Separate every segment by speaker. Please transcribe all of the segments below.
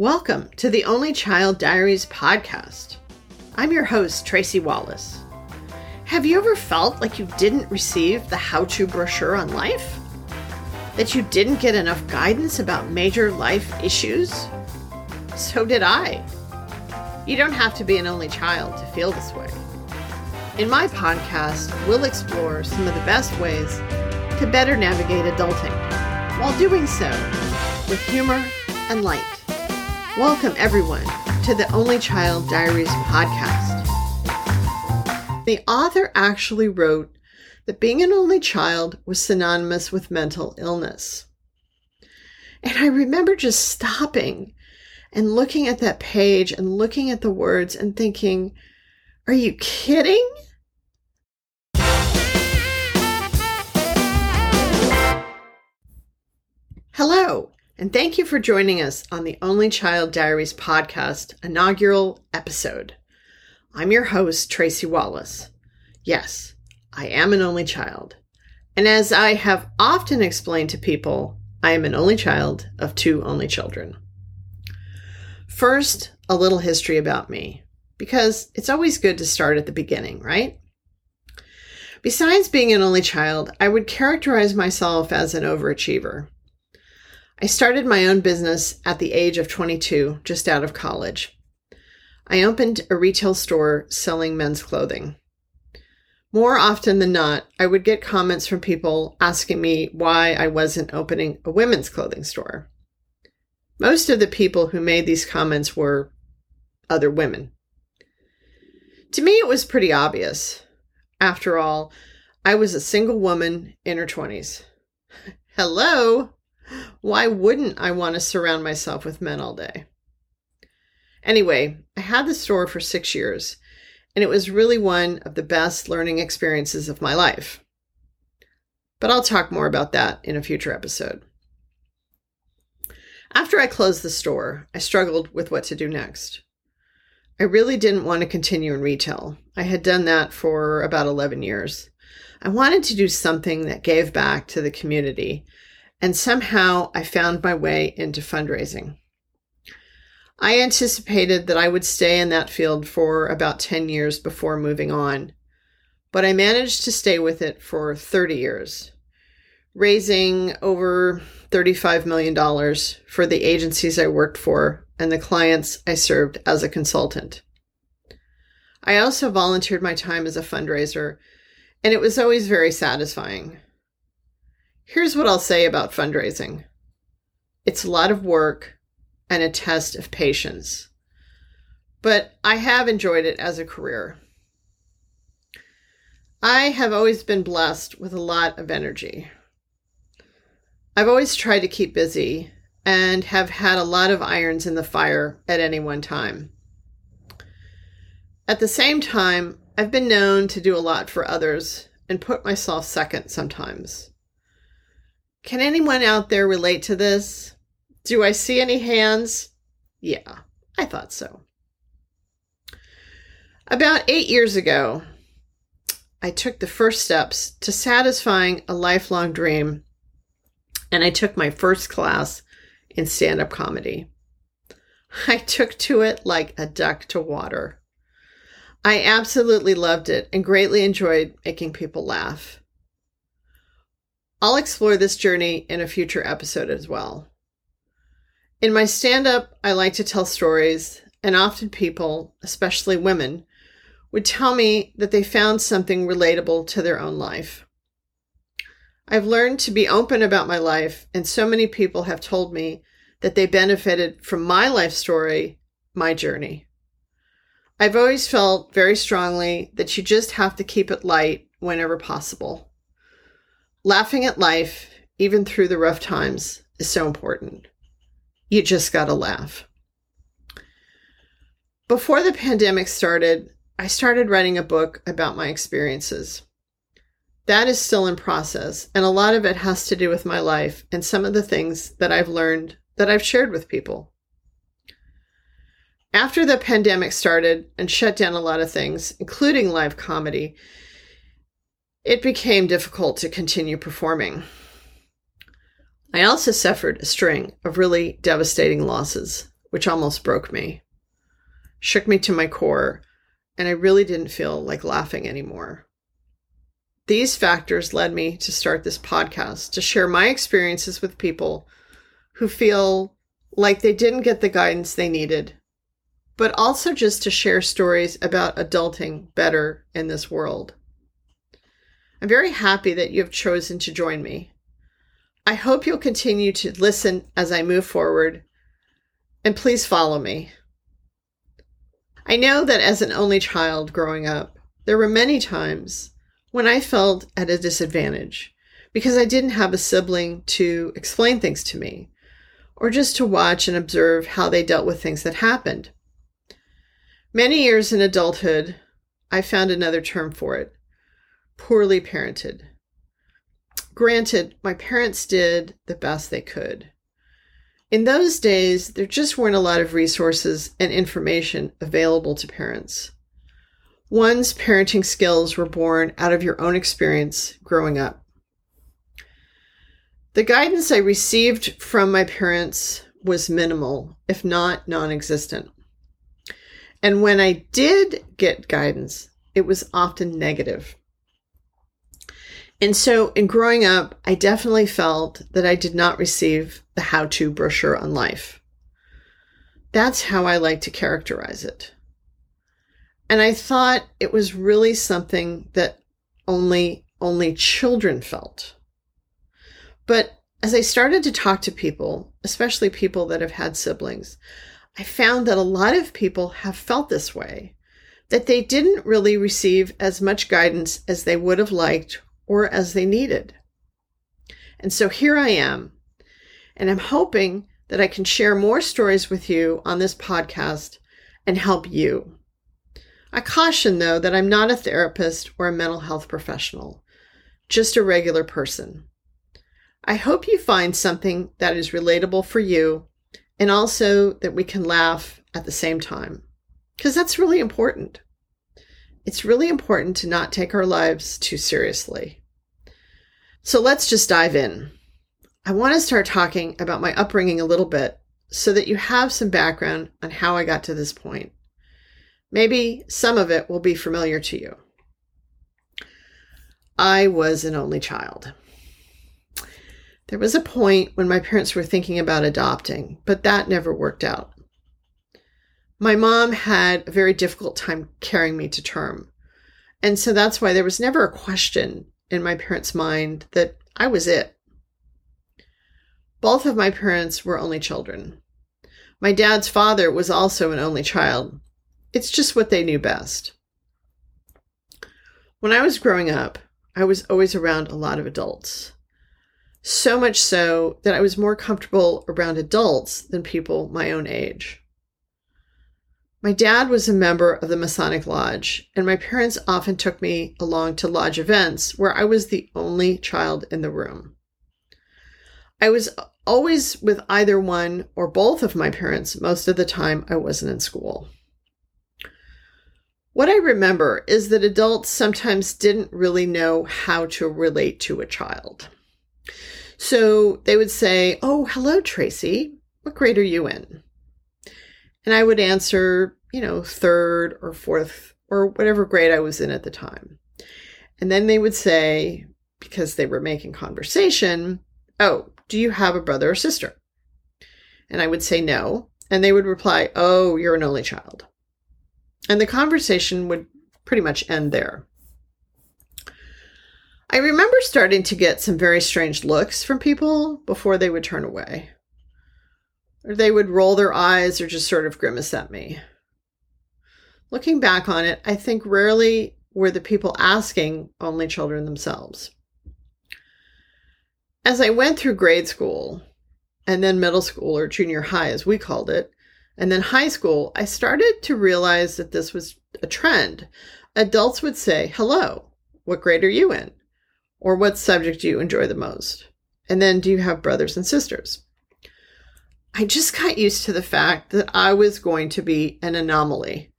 Speaker 1: Welcome to the Only Child Diaries podcast. I'm your host, Tracy Wallace. Have you ever felt like you didn't receive the how to brochure on life? That you didn't get enough guidance about major life issues? So did I. You don't have to be an only child to feel this way. In my podcast, we'll explore some of the best ways to better navigate adulting while doing so with humor and light. Welcome, everyone, to the Only Child Diaries podcast. The author actually wrote that being an only child was synonymous with mental illness. And I remember just stopping and looking at that page and looking at the words and thinking, are you kidding? Hello, and thank you for joining us on the Only Child Diaries podcast inaugural episode. I'm your host, Tracy Wallace. Yes, I am an only child. And as I have often explained to people, I am an only child of two only children. First, a little history about me, because it's always good to start at the beginning, right? Besides being an only child, I would characterize myself as an overachiever. I started my own business at the age of 22, just out of college. I opened a retail store selling men's clothing. More often than not, I would get comments from people asking me why I wasn't opening a women's clothing store. Most of the people who made these comments were other women. To me, it was pretty obvious. After all, I was a single woman in her 20s. Hello! Why wouldn't I want to surround myself with men all day? Anyway, I had the store for six years, and it was really one of the best learning experiences of my life. But I'll talk more about that in a future episode. After I closed the store, I struggled with what to do next. I really didn't want to continue in retail. I had done that for about 11 years. I wanted to do something that gave back to the community and somehow I found my way into fundraising. I anticipated that I would stay in that field for about 10 years before moving on, but I managed to stay with it for 30 years, raising over $35 million for the agencies I worked for and the clients I served as a consultant. I also volunteered my time as a fundraiser, and it was always very satisfying. Here's what I'll say about fundraising it's a lot of work and a test of patience, but I have enjoyed it as a career. I have always been blessed with a lot of energy. I've always tried to keep busy and have had a lot of irons in the fire at any one time. At the same time, I've been known to do a lot for others and put myself second sometimes. Can anyone out there relate to this? Do I see any hands? Yeah, I thought so. About eight years ago, I took the first steps to satisfying a lifelong dream, and I took my first class in stand up comedy. I took to it like a duck to water. I absolutely loved it and greatly enjoyed making people laugh. I'll explore this journey in a future episode as well. In my stand up, I like to tell stories, and often people, especially women, would tell me that they found something relatable to their own life. I've learned to be open about my life, and so many people have told me that they benefited from my life story, my journey. I've always felt very strongly that you just have to keep it light whenever possible. Laughing at life, even through the rough times, is so important. You just got to laugh. Before the pandemic started, I started writing a book about my experiences. That is still in process, and a lot of it has to do with my life and some of the things that I've learned that I've shared with people. After the pandemic started and shut down a lot of things, including live comedy, it became difficult to continue performing. I also suffered a string of really devastating losses, which almost broke me, shook me to my core, and I really didn't feel like laughing anymore. These factors led me to start this podcast to share my experiences with people who feel like they didn't get the guidance they needed, but also just to share stories about adulting better in this world. I'm very happy that you have chosen to join me. I hope you'll continue to listen as I move forward, and please follow me. I know that as an only child growing up, there were many times when I felt at a disadvantage because I didn't have a sibling to explain things to me or just to watch and observe how they dealt with things that happened. Many years in adulthood, I found another term for it poorly parented. Granted, my parents did the best they could. In those days, there just weren't a lot of resources and information available to parents. One's parenting skills were born out of your own experience growing up. The guidance I received from my parents was minimal, if not non existent. And when I did get guidance, it was often negative. And so, in growing up, I definitely felt that I did not receive the how to brochure on life. That's how I like to characterize it. And I thought it was really something that only only children felt. But as I started to talk to people, especially people that have had siblings, I found that a lot of people have felt this way, that they didn't really receive as much guidance as they would have liked or as they needed. And so here I am, and I'm hoping that I can share more stories with you on this podcast and help you. I caution, though, that I'm not a therapist or a mental health professional, just a regular person. I hope you find something that is relatable for you and also that we can laugh at the same time, because that's really important. It's really important to not take our lives too seriously. So let's just dive in. I want to start talking about my upbringing a little bit so that you have some background on how I got to this point. Maybe some of it will be familiar to you. I was an only child. There was a point when my parents were thinking about adopting, but that never worked out. My mom had a very difficult time carrying me to term. And so that's why there was never a question in my parents' mind that I was it. Both of my parents were only children. My dad's father was also an only child. It's just what they knew best. When I was growing up, I was always around a lot of adults. So much so that I was more comfortable around adults than people my own age. My dad was a member of the Masonic Lodge, and my parents often took me along to lodge events where I was the only child in the room. I was always with either one or both of my parents most of the time I wasn't in school. What I remember is that adults sometimes didn't really know how to relate to a child. So they would say, Oh, hello, Tracy. What grade are you in? And I would answer, you know, third or fourth or whatever grade I was in at the time. And then they would say, because they were making conversation, Oh, do you have a brother or sister? And I would say no. And they would reply, Oh, you're an only child. And the conversation would pretty much end there. I remember starting to get some very strange looks from people before they would turn away or they would roll their eyes or just sort of grimace at me. Looking back on it, I think rarely were the people asking only children themselves. As I went through grade school, and then middle school or junior high, as we called it, and then high school, I started to realize that this was a trend. Adults would say, Hello, what grade are you in? Or what subject do you enjoy the most? And then, do you have brothers and sisters? I just got used to the fact that I was going to be an anomaly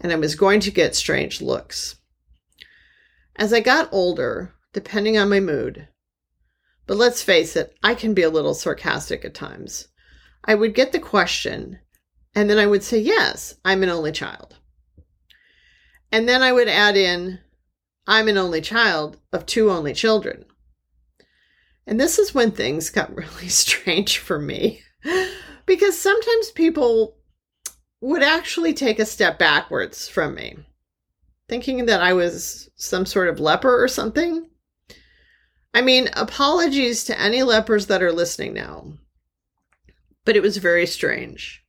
Speaker 1: and I was going to get strange looks. As I got older, depending on my mood, but let's face it, I can be a little sarcastic at times, I would get the question And then I would say, Yes, I'm an only child. And then I would add in, I'm an only child of two only children. And this is when things got really strange for me because sometimes people would actually take a step backwards from me, thinking that I was some sort of leper or something. I mean, apologies to any lepers that are listening now, but it was very strange.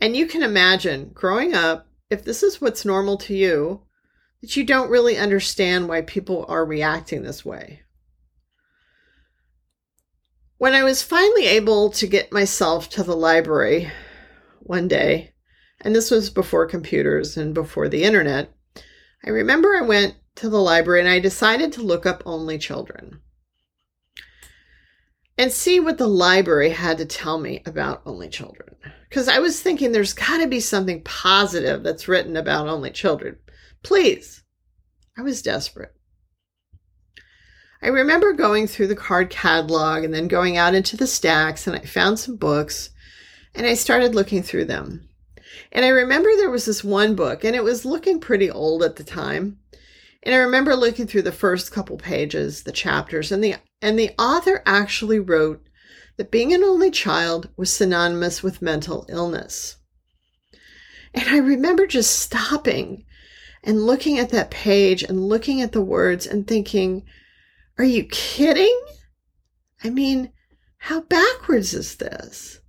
Speaker 1: And you can imagine growing up, if this is what's normal to you, that you don't really understand why people are reacting this way. When I was finally able to get myself to the library one day, and this was before computers and before the internet, I remember I went to the library and I decided to look up only children and see what the library had to tell me about only children. Because I was thinking there's got to be something positive that's written about only children. Please. I was desperate. I remember going through the card catalog and then going out into the stacks, and I found some books and I started looking through them. And I remember there was this one book, and it was looking pretty old at the time. And I remember looking through the first couple pages, the chapters, and the and the author actually wrote that being an only child was synonymous with mental illness. And I remember just stopping and looking at that page and looking at the words and thinking, are you kidding? I mean, how backwards is this?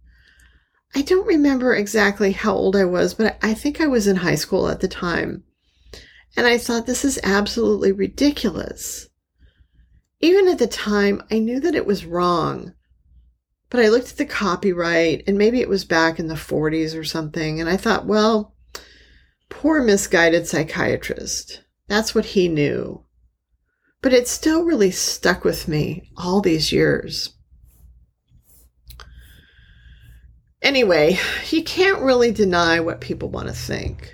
Speaker 1: I don't remember exactly how old I was, but I think I was in high school at the time. And I thought this is absolutely ridiculous. Even at the time, I knew that it was wrong. But I looked at the copyright, and maybe it was back in the 40s or something, and I thought, well, poor misguided psychiatrist. That's what he knew but it still really stuck with me all these years. Anyway, you can't really deny what people want to think,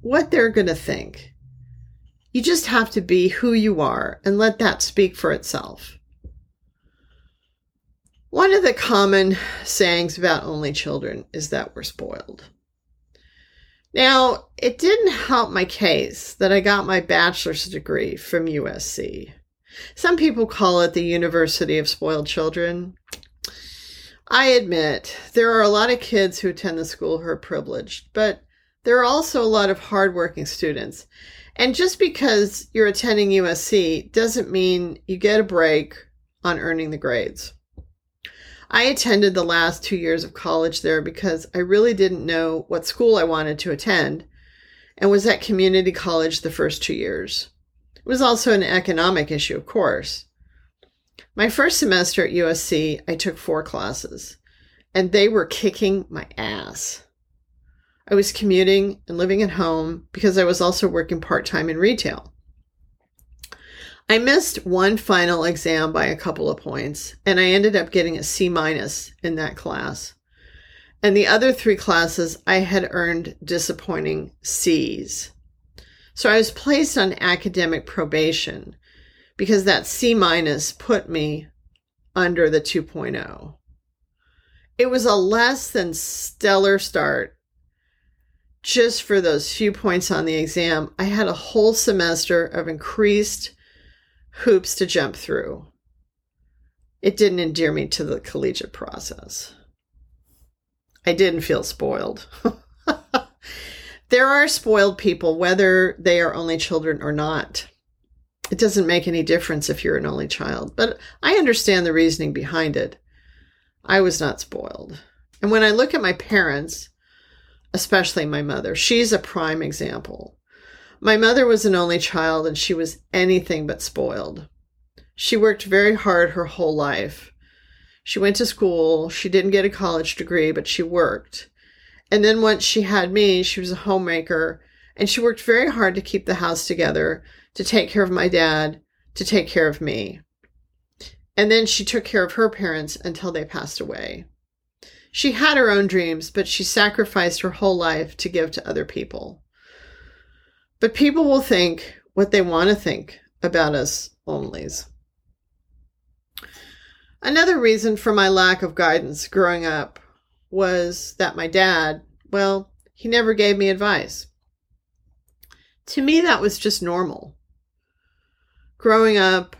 Speaker 1: what they're going to think. You just have to be who you are and let that speak for itself. One of the common sayings about only children is that we're spoiled. Now, it didn't help my case that I got my bachelor's degree from USC. Some people call it the University of Spoiled Children. I admit there are a lot of kids who attend the school who are privileged, but there are also a lot of hardworking students. And just because you're attending USC doesn't mean you get a break on earning the grades. I attended the last two years of college there because I really didn't know what school I wanted to attend and was at community college the first two years. It was also an economic issue, of course. My first semester at USC, I took four classes, and they were kicking my ass. I was commuting and living at home because I was also working part time in retail. I missed one final exam by a couple of points, and I ended up getting a C minus in that class. And the other three classes, I had earned disappointing C's. So I was placed on academic probation because that C minus put me under the 2.0. It was a less than stellar start just for those few points on the exam. I had a whole semester of increased hoops to jump through. It didn't endear me to the collegiate process. I didn't feel spoiled. there are spoiled people, whether they are only children or not. It doesn't make any difference if you're an only child, but I understand the reasoning behind it. I was not spoiled. And when I look at my parents, especially my mother, she's a prime example. My mother was an only child and she was anything but spoiled. She worked very hard her whole life. She went to school. She didn't get a college degree, but she worked. And then once she had me, she was a homemaker and she worked very hard to keep the house together, to take care of my dad, to take care of me. And then she took care of her parents until they passed away. She had her own dreams, but she sacrificed her whole life to give to other people. But people will think what they want to think about us onlys. Another reason for my lack of guidance growing up was that my dad, well, he never gave me advice. To me, that was just normal. Growing up,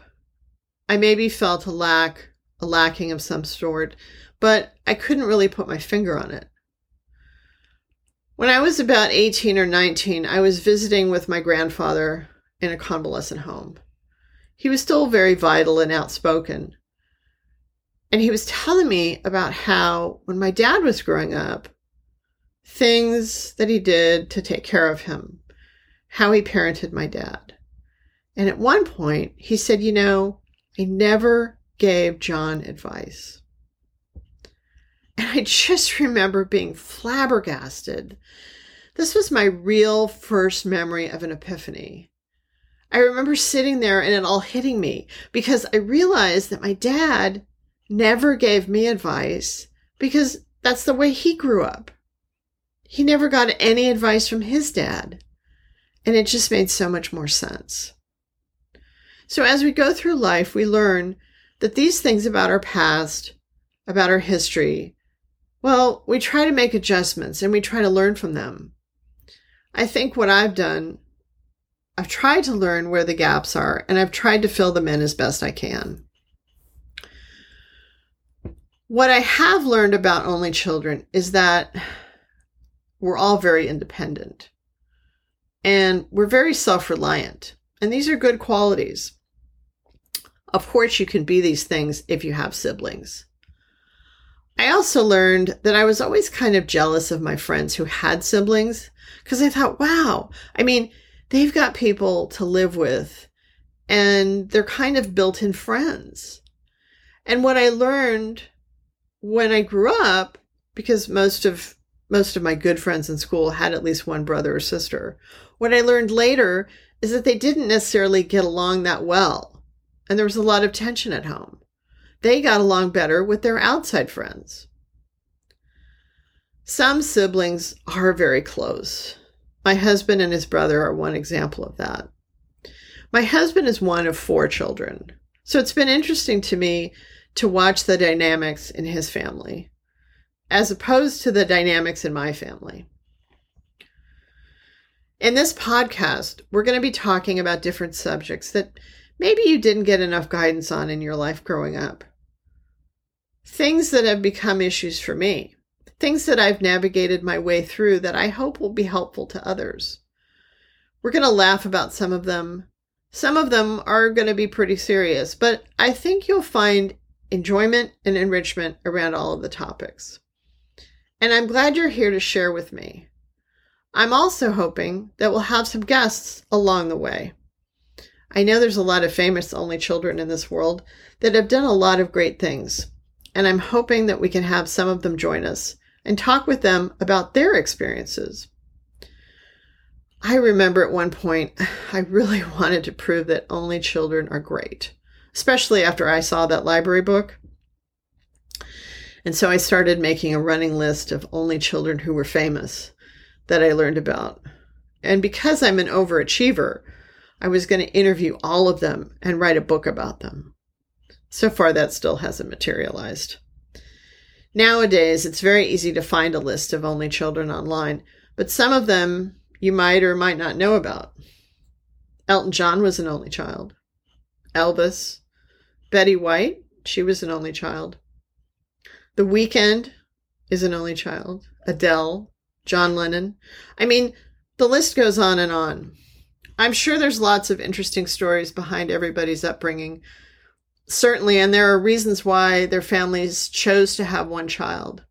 Speaker 1: I maybe felt a lack, a lacking of some sort, but I couldn't really put my finger on it. When I was about 18 or 19, I was visiting with my grandfather in a convalescent home. He was still very vital and outspoken. And he was telling me about how, when my dad was growing up, things that he did to take care of him, how he parented my dad. And at one point, he said, You know, I never gave John advice. And I just remember being flabbergasted. This was my real first memory of an epiphany. I remember sitting there and it all hitting me because I realized that my dad never gave me advice because that's the way he grew up. He never got any advice from his dad. And it just made so much more sense. So as we go through life, we learn that these things about our past, about our history, well, we try to make adjustments and we try to learn from them. I think what I've done, I've tried to learn where the gaps are and I've tried to fill them in as best I can. What I have learned about only children is that we're all very independent and we're very self reliant. And these are good qualities. Of course, you can be these things if you have siblings. I also learned that I was always kind of jealous of my friends who had siblings because I thought, wow, I mean, they've got people to live with and they're kind of built in friends. And what I learned when I grew up, because most of most of my good friends in school had at least one brother or sister. What I learned later is that they didn't necessarily get along that well, and there was a lot of tension at home they got along better with their outside friends. Some siblings are very close. My husband and his brother are one example of that. My husband is one of four children, so it's been interesting to me to watch the dynamics in his family as opposed to the dynamics in my family. In this podcast, we're going to be talking about different subjects that maybe you didn't get enough guidance on in your life growing up. Things that have become issues for me, things that I've navigated my way through that I hope will be helpful to others. We're going to laugh about some of them. Some of them are going to be pretty serious, but I think you'll find enjoyment and enrichment around all of the topics. And I'm glad you're here to share with me. I'm also hoping that we'll have some guests along the way. I know there's a lot of famous only children in this world that have done a lot of great things and I'm hoping that we can have some of them join us and talk with them about their experiences. I remember at one point, I really wanted to prove that only children are great, especially after I saw that library book. And so I started making a running list of only children who were famous that I learned about. And because I'm an overachiever, I was going to interview all of them and write a book about them. So far, that still hasn't materialized. Nowadays, it's very easy to find a list of only children online, but some of them you might or might not know about. Elton John was an only child. Elvis. Betty White, she was an only child. The Weeknd is an only child. Adele. John Lennon. I mean, the list goes on and on. I'm sure there's lots of interesting stories behind everybody's upbringing, certainly, and there are reasons why their families chose to have one child.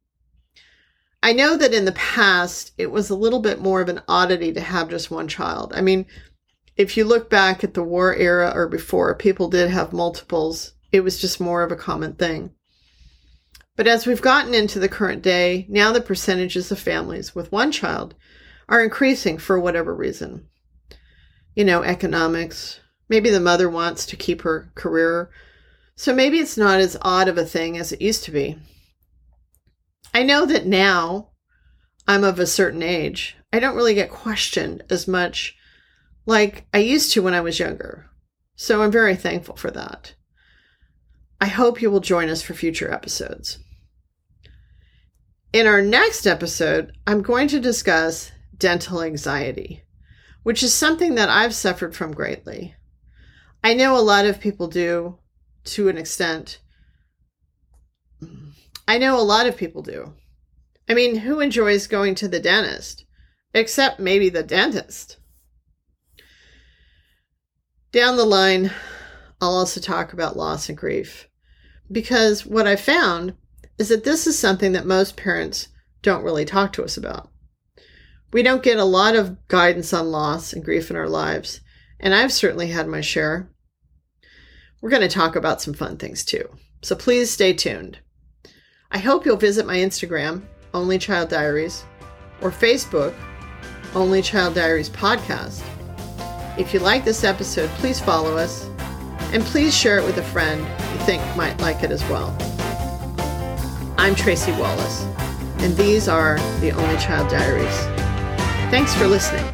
Speaker 1: I know that in the past, it was a little bit more of an oddity to have just one child. I mean, if you look back at the war era or before, people did have multiples. It was just more of a common thing. But as we've gotten into the current day, now the percentages of families with one child are increasing for whatever reason. You know, economics. Maybe the mother wants to keep her career so maybe it's not as odd of a thing as it used to be. I know that now I'm of a certain age. I don't really get questioned as much like I used to when I was younger. So I'm very thankful for that. I hope you will join us for future episodes. In our next episode, I'm going to discuss dental anxiety, which is something that I've suffered from greatly. I know a lot of people do to an extent. I know a lot of people do. I mean, who enjoys going to the dentist? Except maybe the dentist. Down the line, I'll also talk about loss and grief. Because what I found is that this is something that most parents don't really talk to us about. We don't get a lot of guidance on loss and grief in our lives, and I've certainly had my share. We're going to talk about some fun things too, so please stay tuned. I hope you'll visit my Instagram, Only Child Diaries, or Facebook, Only Child Diaries Podcast. If you like this episode, please follow us, and please share it with a friend you think might like it as well. I'm Tracy Wallace, and these are the Only Child Diaries. Thanks for listening.